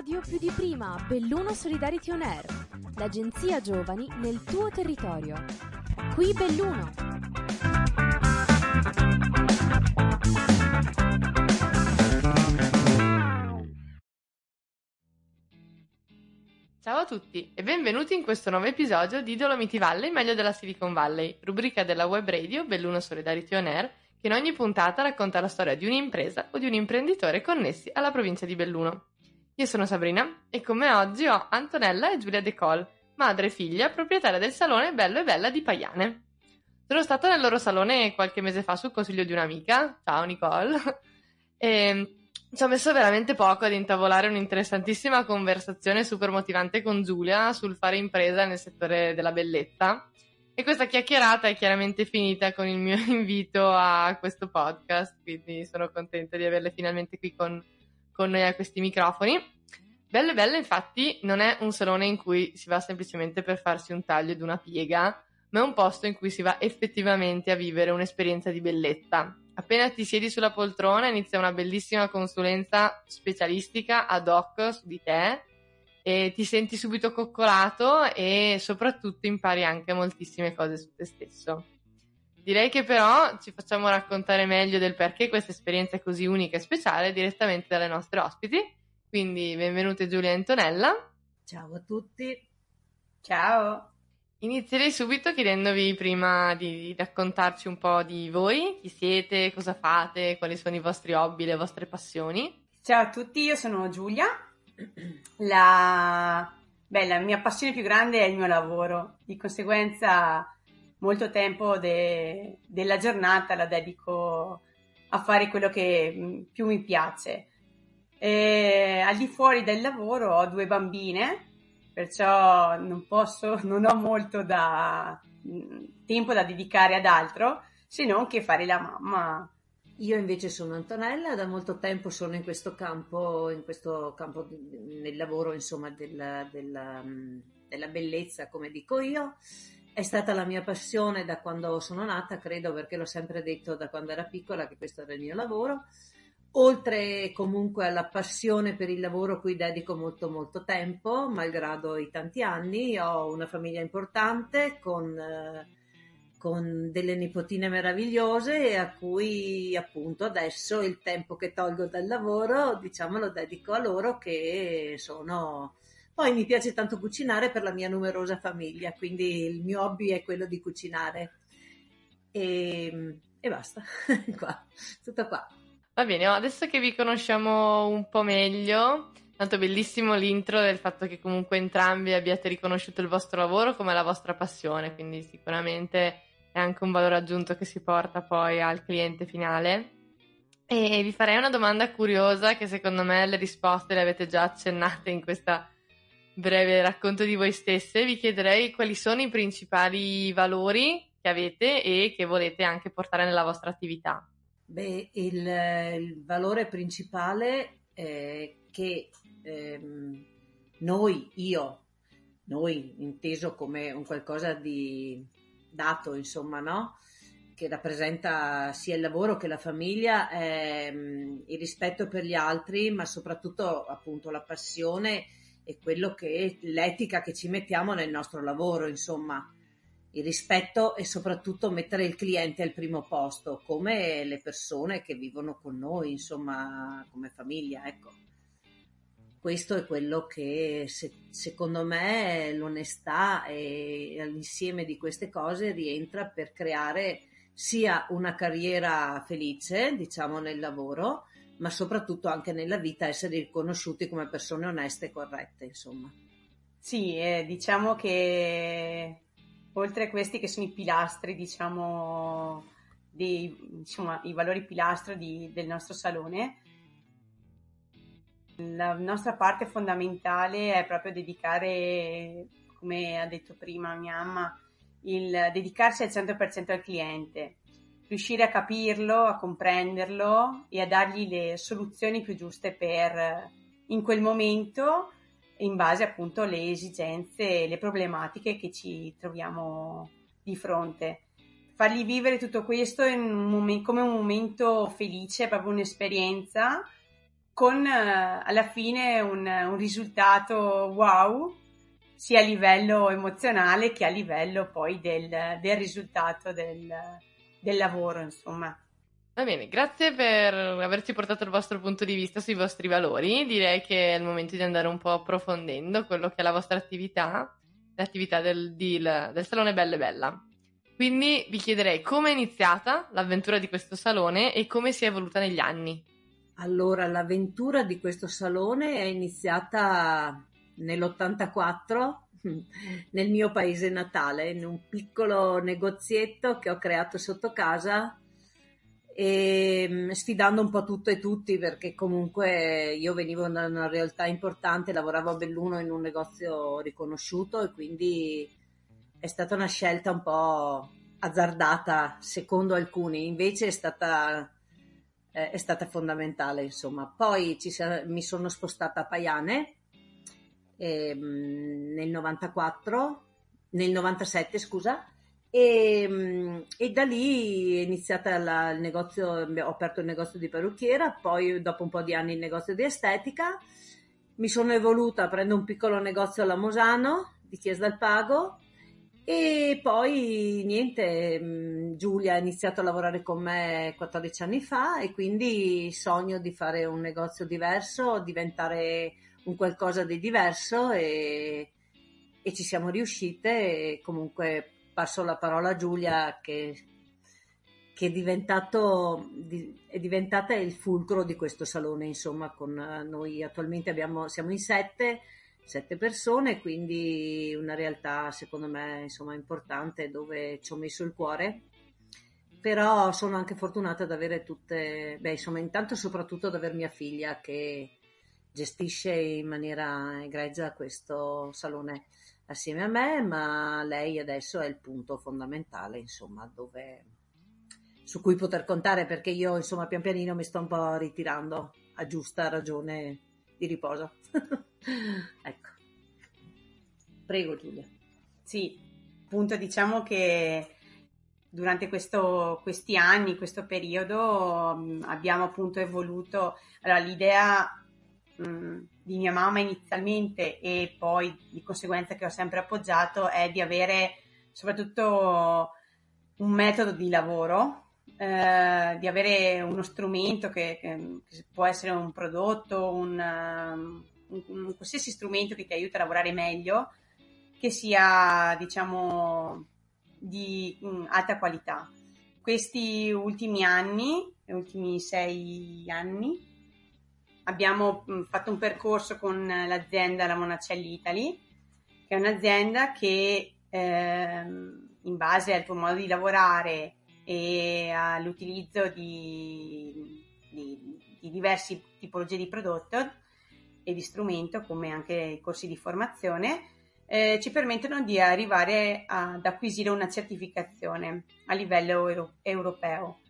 radio più di prima, Belluno Solidarity On Air, l'agenzia giovani nel tuo territorio. Qui Belluno. Ciao a tutti e benvenuti in questo nuovo episodio di Dolomiti Valley, meglio della Silicon Valley, rubrica della web radio Belluno Solidarity On Air che in ogni puntata racconta la storia di un'impresa o di un imprenditore connessi alla provincia di Belluno. Io sono Sabrina e con me oggi ho Antonella e Giulia De Col, madre e figlia, proprietaria del salone Bello e Bella di Paiane. Sono stata nel loro salone qualche mese fa sul consiglio di un'amica, ciao Nicole, e ci ho messo veramente poco ad intavolare un'interessantissima conversazione super motivante con Giulia sul fare impresa nel settore della bellezza. E questa chiacchierata è chiaramente finita con il mio invito a questo podcast, quindi sono contenta di averle finalmente qui con, con noi a questi microfoni. Bello e Bello infatti non è un salone in cui si va semplicemente per farsi un taglio ed una piega, ma è un posto in cui si va effettivamente a vivere un'esperienza di bellezza. Appena ti siedi sulla poltrona inizia una bellissima consulenza specialistica ad hoc su di te e ti senti subito coccolato e soprattutto impari anche moltissime cose su te stesso. Direi che però ci facciamo raccontare meglio del perché questa esperienza è così unica e speciale direttamente dalle nostre ospiti. Quindi benvenute Giulia e Antonella. Ciao a tutti. Ciao. Inizierei subito chiedendovi prima di raccontarci un po' di voi, chi siete, cosa fate, quali sono i vostri hobby, le vostre passioni. Ciao a tutti, io sono Giulia, la... Beh, la mia passione più grande è il mio lavoro, di conseguenza molto tempo de... della giornata la dedico a fare quello che mm, più mi piace. E al di fuori del lavoro ho due bambine, perciò non posso, non ho molto da, mm, tempo da dedicare ad altro, se non che fare la mamma io invece sono Antonella, da molto tempo sono in questo campo, in questo campo nel lavoro insomma della, della, della bellezza, come dico io. È stata la mia passione da quando sono nata, credo, perché l'ho sempre detto da quando era piccola che questo era il mio lavoro. Oltre comunque alla passione per il lavoro cui dedico molto molto tempo, malgrado i tanti anni, ho una famiglia importante con eh, con delle nipotine meravigliose a cui appunto adesso il tempo che tolgo dal lavoro diciamo lo dedico a loro che sono poi mi piace tanto cucinare per la mia numerosa famiglia quindi il mio hobby è quello di cucinare e, e basta qua tutto qua va bene adesso che vi conosciamo un po' meglio Tanto bellissimo l'intro del fatto che comunque entrambi abbiate riconosciuto il vostro lavoro come la vostra passione, quindi sicuramente è anche un valore aggiunto che si porta poi al cliente finale. E vi farei una domanda curiosa che secondo me le risposte le avete già accennate in questo breve racconto di voi stesse. Vi chiederei quali sono i principali valori che avete e che volete anche portare nella vostra attività. Beh, il, il valore principale è che ehm, noi, io, noi inteso come un qualcosa di dato, insomma, no? Che rappresenta sia il lavoro che la famiglia, ehm, il rispetto per gli altri, ma soprattutto appunto la passione e quello che l'etica che ci mettiamo nel nostro lavoro, insomma. Il rispetto e soprattutto mettere il cliente al primo posto, come le persone che vivono con noi, insomma, come famiglia, ecco. Questo è quello che se, secondo me l'onestà e l'insieme di queste cose rientra per creare sia una carriera felice, diciamo, nel lavoro, ma soprattutto anche nella vita essere riconosciuti come persone oneste e corrette, insomma. Sì, eh, diciamo che oltre a questi che sono i pilastri, diciamo, dei, insomma, i valori pilastri di, del nostro salone, la nostra parte fondamentale è proprio dedicare, come ha detto prima mia mamma, il dedicarsi al 100% al cliente, riuscire a capirlo, a comprenderlo e a dargli le soluzioni più giuste per in quel momento in base appunto alle esigenze e le problematiche che ci troviamo di fronte. Fargli vivere tutto questo un mom- come un momento felice, proprio un'esperienza con eh, alla fine un, un risultato wow sia a livello emozionale che a livello poi del, del risultato del, del lavoro, insomma. Va bene, grazie per averci portato il vostro punto di vista sui vostri valori. Direi che è il momento di andare un po' approfondendo quello che è la vostra attività, l'attività del, del, del Salone Belle Bella. Quindi vi chiederei come è iniziata l'avventura di questo salone e come si è evoluta negli anni. Allora, l'avventura di questo salone è iniziata nell'84 nel mio paese natale, in un piccolo negozietto che ho creato sotto casa e mm, sfidando un po' tutto e tutti perché comunque io venivo da una realtà importante, lavoravo a Belluno in un negozio riconosciuto e quindi è stata una scelta un po' azzardata secondo alcuni, invece è stata, eh, è stata fondamentale insomma. Poi ci, mi sono spostata a Paiane ehm, nel 94, nel 97 scusa, e, e, da lì è iniziata la, il negozio, ho aperto il negozio di parrucchiera, poi dopo un po' di anni il negozio di estetica, mi sono evoluta, prendo un piccolo negozio alla Mosano di Chiesa del Pago e poi niente, Giulia ha iniziato a lavorare con me 14 anni fa e quindi sogno di fare un negozio diverso, diventare un qualcosa di diverso e, e ci siamo riuscite e comunque passo la parola a Giulia che, che è, diventato, è diventata il fulcro di questo salone, insomma, con noi attualmente abbiamo, siamo in sette, sette persone, quindi una realtà secondo me insomma, importante dove ci ho messo il cuore. Però sono anche fortunata ad avere tutte, beh, insomma, intanto soprattutto ad avere mia figlia che gestisce in maniera egregia questo salone assieme a me, ma lei adesso è il punto fondamentale, insomma, dove, su cui poter contare perché io, insomma, pian pianino mi sto un po' ritirando a giusta ragione di riposo. ecco. Prego Giulia. Sì, appunto diciamo che durante questo, questi anni, questo periodo, abbiamo appunto evoluto, allora l'idea mh, di mia mamma inizialmente e poi di conseguenza che ho sempre appoggiato è di avere soprattutto un metodo di lavoro, eh, di avere uno strumento che, che, che, può essere un prodotto, un, um, un, un, qualsiasi strumento che ti aiuta a lavorare meglio, che sia diciamo di um, alta qualità. Questi ultimi anni, ultimi sei anni, abbiamo fatto un percorso con l'azienda La Monacelli Italy, che è un'azienda che ehm, in base al tuo modo di lavorare e all'utilizzo di, di, di diverse tipologie di prodotto e di strumento, come anche corsi di formazione, eh, ci permettono di arrivare ad acquisire una certificazione a livello euro- europeo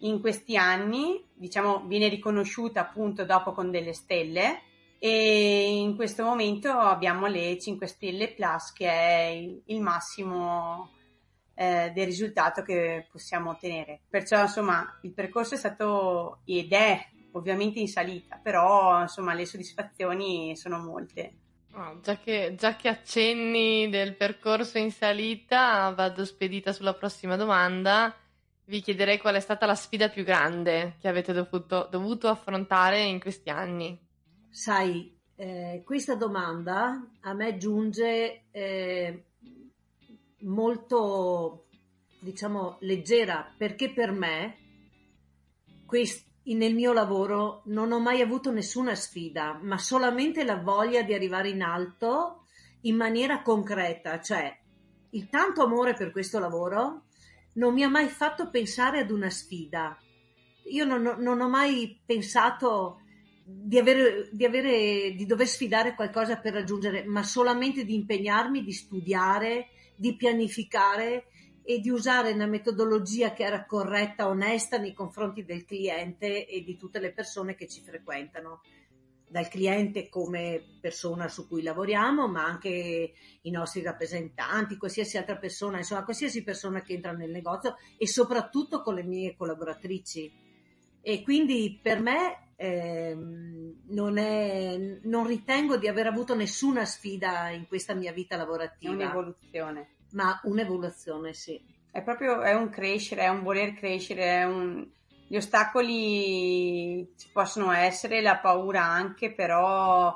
in questi anni, diciamo, viene riconosciuta appunto dopo con delle stelle e in questo momento abbiamo le 5 stelle plus che è il, massimo eh, del risultato che possiamo ottenere. Perciò insomma il percorso è stato ed è ovviamente in salita, però insomma le soddisfazioni sono molte. Oh, già, che, già che accenni del percorso in salita, vado spedita sulla prossima domanda vi chiederei qual è stata la sfida più grande che avete dovuto, dovuto affrontare in questi anni. Sai, eh, questa domanda a me giunge eh, molto, diciamo, leggera, perché per me, quest- nel mio lavoro, non ho mai avuto nessuna sfida, ma solamente la voglia di arrivare in alto in maniera concreta, cioè il tanto amore per questo lavoro non mi ha mai fatto pensare ad una sfida. Io non, non ho mai pensato di, avere, di, avere, di dover sfidare qualcosa per raggiungere, ma solamente di impegnarmi, di studiare, di pianificare e di usare una metodologia che era corretta, onesta nei confronti del cliente e di tutte le persone che ci frequentano dal cliente come persona su cui lavoriamo, ma anche i nostri rappresentanti, qualsiasi altra persona, insomma, qualsiasi persona che entra nel negozio e soprattutto con le mie collaboratrici. E quindi per me ehm, non, è, non ritengo di aver avuto nessuna sfida in questa mia vita lavorativa. È un'evoluzione. Ma un'evoluzione, sì. È proprio è un crescere, è un voler crescere, è un... gli ostacoli ci possono essere, la paura anche, però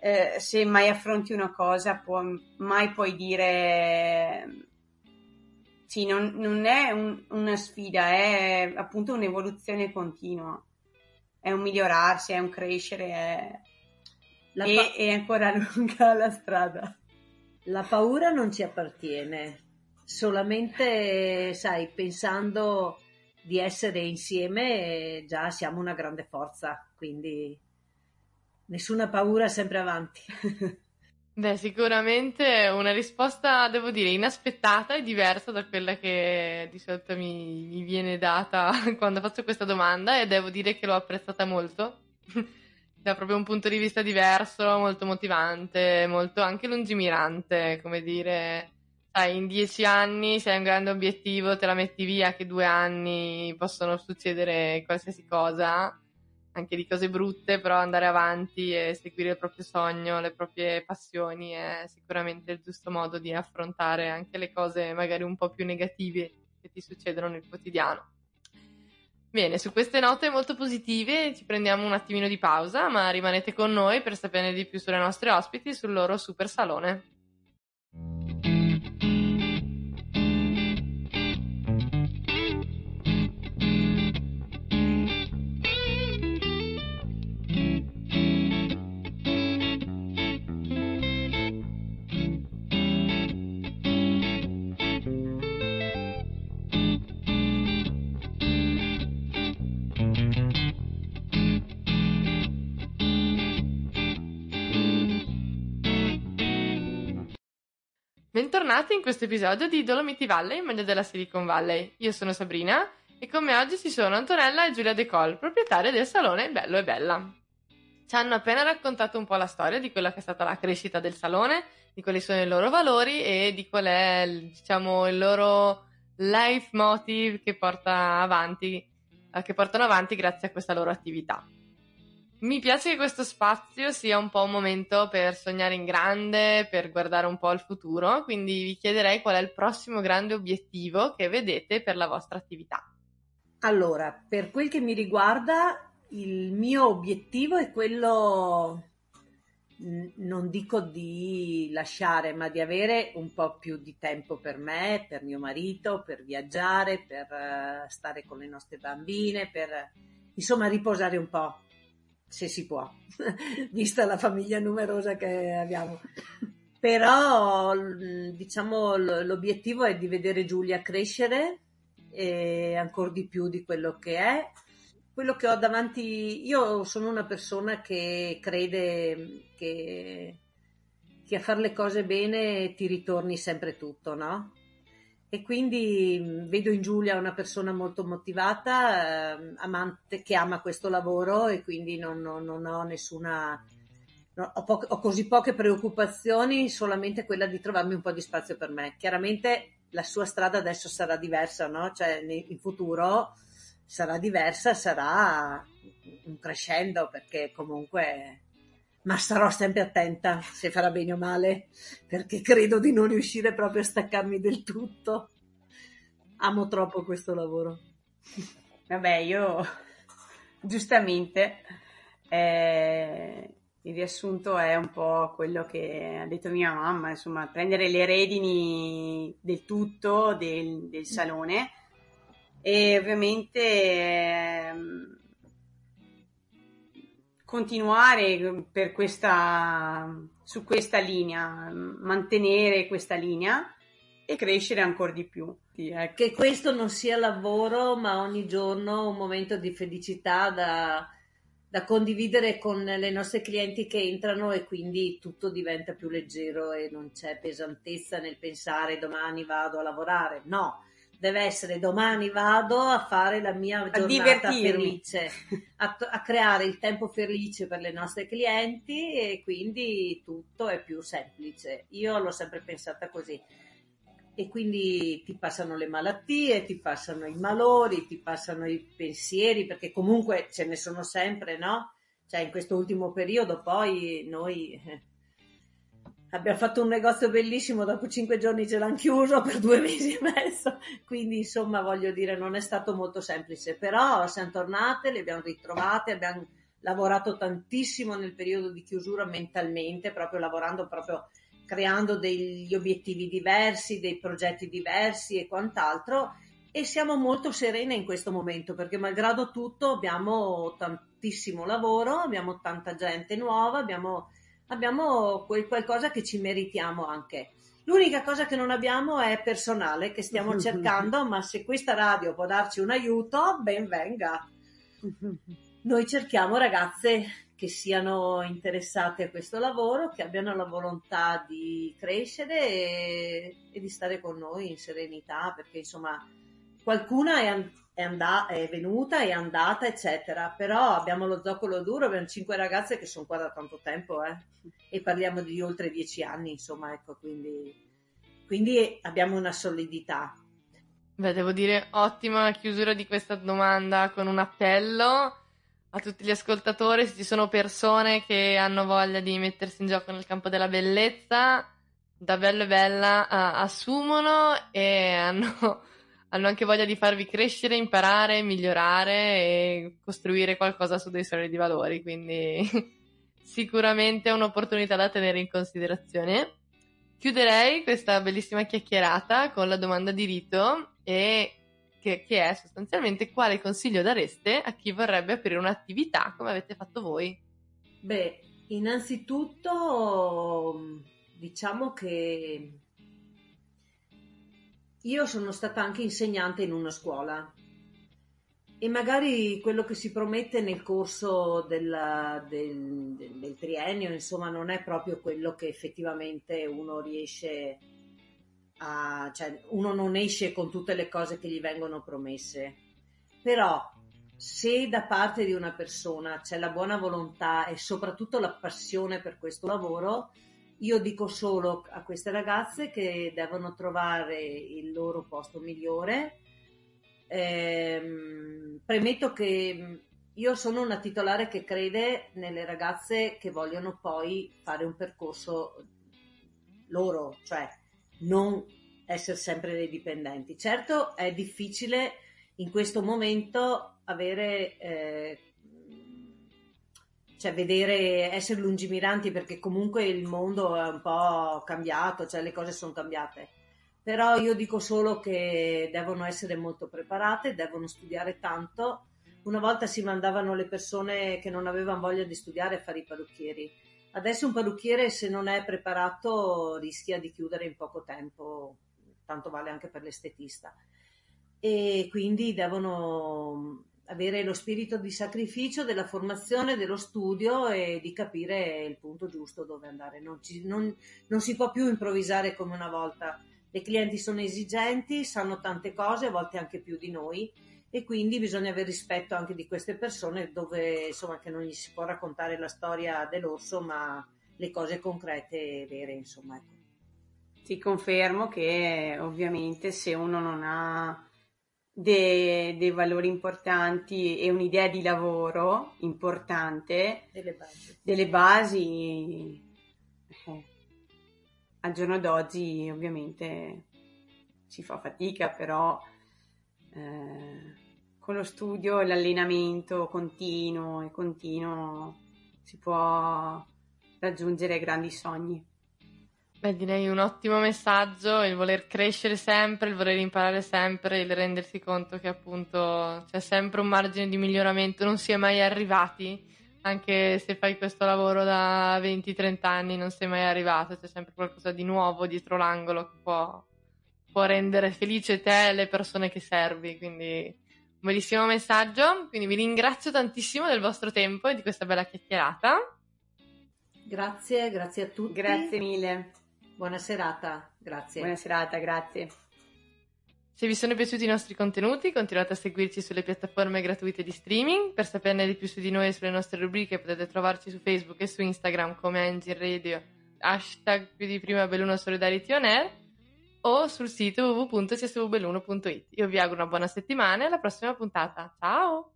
eh, se mai affronti una cosa può, mai puoi dire sì, non, non è un, una sfida, è appunto un'evoluzione continua, è un migliorarsi, è un crescere, è, pa- e, è ancora lunga la strada. La paura non ci appartiene, solamente, sai, pensando di essere insieme già siamo una grande forza, quindi nessuna paura, sempre avanti. Beh, sicuramente una risposta, devo dire, inaspettata e diversa da quella che di solito mi, mi viene data quando faccio questa domanda e devo dire che l'ho apprezzata molto. da proprio un punto di vista diverso, molto motivante, molto anche lungimirante, come dire, sai, in dieci anni se hai un grande obiettivo te la metti via che due anni possono succedere qualsiasi cosa anche di cose brutte, però andare avanti e seguire il proprio sogno, le proprie passioni è sicuramente il giusto modo di affrontare anche le cose magari un po' più negative che ti succedono nel quotidiano. Bene, su queste note molto positive ci prendiamo un attimino di pausa, ma rimanete con noi per saperne di più sulle nostre ospiti sul loro super salone. Bentornati in questo episodio di Dolomiti Valley, meglio della Silicon Valley. Io sono Sabrina e con me oggi ci sono Antonella e Giulia De Col, proprietarie del salone Bello e Bella. Ci hanno appena raccontato un po' la storia di quella che è stata la crescita del salone, di quali sono i loro valori e di qual è, diciamo, il loro life motive che, porta avanti, eh, che portano avanti grazie a questa loro attività. Mi piace che questo spazio sia un po' un momento per sognare in grande, per guardare un po' al futuro, quindi vi chiederei qual è il prossimo grande obiettivo che vedete per la vostra attività. Allora, per quel che mi riguarda, il mio obiettivo è quello, non dico di lasciare, ma di avere un po' più di tempo per me, per mio marito, per viaggiare, per eh, stare con le nostre bambine, per insomma riposare un po' se si può, vista la famiglia numerosa che abbiamo. Però diciamo l'obiettivo è di vedere Giulia crescere e ancora di più di quello che è. Quello che ho davanti, io sono una persona che crede che, che a fare le cose bene ti ritorni sempre tutto, no? E quindi vedo in Giulia una persona molto motivata, eh, amante, che ama questo lavoro e quindi non, non, non ho nessuna... No, ho, po- ho, così poche preoccupazioni, solamente quella di trovarmi un po' di spazio per me. Chiaramente la sua strada adesso sarà diversa, no? Cioè in futuro sarà diversa, sarà un crescendo perché comunque ma starò sempre attenta se farà bene o male, perché credo di non riuscire proprio a staccarmi del tutto. Amo troppo questo lavoro. Vabbè, io giustamente eh, il riassunto è un po' quello che ha detto mia mamma, insomma, prendere le redini del tutto del, del salone e ovviamente eh, continuare per questa, su questa linea, mantenere questa linea e crescere ancora di più. Ecco. Che questo non sia lavoro, ma ogni giorno un momento di felicità da, da condividere con le nostre clienti che entrano e quindi tutto diventa più leggero e non c'è pesantezza nel pensare domani vado a lavorare. No, deve essere domani vado a fare la mia giornata felice, a, a, creare il tempo felice per le nostre clienti e quindi tutto è più semplice. Io l'ho sempre pensata così. E quindi ti passano le malattie, ti passano i malori, ti passano i pensieri, perché comunque ce ne sono sempre, no? cioè in questo ultimo periodo poi noi eh, abbiamo fatto un negozio bellissimo, dopo cinque giorni ce l'hanno chiuso per due mesi e mezzo, quindi insomma voglio dire non è stato molto semplice, però siamo tornate, le abbiamo ritrovate, abbiamo lavorato tantissimo nel periodo di chiusura mentalmente, proprio lavorando proprio creando degli obiettivi diversi, dei progetti diversi e quant'altro. E siamo molto serene in questo momento perché malgrado tutto abbiamo tantissimo lavoro, abbiamo tanta gente nuova, abbiamo, abbiamo quel qualcosa che ci meritiamo anche. L'unica cosa che non abbiamo è personale che stiamo cercando, ma se questa radio può darci un aiuto, ben venga. Noi cerchiamo ragazze che siano interessate a questo lavoro, che abbiano la volontà di crescere e, e di stare con noi in serenità, perché insomma qualcuna è, è, and- è, venuta, è andata, eccetera, però abbiamo lo zoccolo duro, abbiamo cinque ragazze che sono qua da tanto tempo eh? e parliamo di oltre dieci anni, insomma, ecco, quindi, quindi abbiamo una solidità. Beh, devo dire ottima chiusura di questa domanda con un appello a tutti gli ascoltatori, se ci sono persone che hanno voglia di mettersi in gioco nel campo della bellezza, da bello e bella uh, assumono e hanno, hanno, anche voglia di farvi crescere, imparare, migliorare e costruire qualcosa su dei solidi valori, quindi sicuramente è un'opportunità da tenere in considerazione. Chiuderei questa bellissima chiacchierata con la domanda di rito e che, che è sostanzialmente quale consiglio dareste a chi vorrebbe aprire un'attività come avete fatto voi? Beh, innanzitutto diciamo che io sono stata anche insegnante in una scuola. E magari quello che si promette nel corso del, del, del, triennio, insomma, non è proprio quello che effettivamente uno riesce a, cioè uno non esce con tutte le cose che gli vengono promesse, però se da parte di una persona c'è la buona volontà e soprattutto la passione per questo lavoro, io dico solo a queste ragazze che devono trovare il loro posto migliore. Ehm, premetto che io sono una titolare che crede nelle ragazze che vogliono poi fare un percorso loro, cioè non essere sempre dei dipendenti. Certo è difficile in questo momento avere, eh, cioè vedere, essere lungimiranti perché comunque il mondo è un po' cambiato, cioè le cose sono cambiate. Però io dico solo che devono essere molto preparate, devono studiare tanto. Una volta si mandavano le persone che non avevano voglia di studiare a fare i parrucchieri Adesso un parrucchiere se non è preparato rischia di chiudere in poco tempo, tanto vale anche per l'estetista. E quindi devono avere lo spirito di sacrificio della formazione, dello studio e di capire il punto giusto dove andare. Non, ci, non, non si può più improvvisare come una volta. Le clienti sono esigenti, sanno tante cose, a volte anche più di noi e quindi bisogna avere rispetto anche di queste persone dove insomma che non gli si può raccontare la storia dell'orso ma le cose concrete e vere insomma ecco. ti confermo che ovviamente se uno non ha dei, dei valori importanti e un'idea di lavoro importante delle basi, delle basi eh, al giorno d'oggi ovviamente si fa fatica però eh, con lo studio e l'allenamento continuo e continuo si può raggiungere grandi sogni. Beh, direi un ottimo messaggio, il voler crescere sempre, il voler imparare sempre, il rendersi conto che appunto c'è sempre un margine di miglioramento, non si è mai arrivati, anche se fai questo lavoro da 20-30 anni non sei mai arrivato, c'è sempre qualcosa di nuovo dietro l'angolo che può può rendere felice te e le persone che servi. Quindi un bellissimo messaggio. Quindi vi ringrazio tantissimo del vostro tempo e di questa bella chiacchierata. Grazie, grazie a tutti. Grazie mille. Buona serata, grazie. Buona serata, grazie. Se vi sono piaciuti i nostri contenuti, continuate a seguirci sulle piattaforme gratuite di streaming. Per saperne di più su di noi e sulle nostre rubriche potete trovarci su Facebook e su Instagram come Engine Radio, hashtag più di prima Belluno Solidarity On Air o sul sito www.csvbelluno.it. Io vi auguro una buona settimana e alla prossima puntata. Ciao!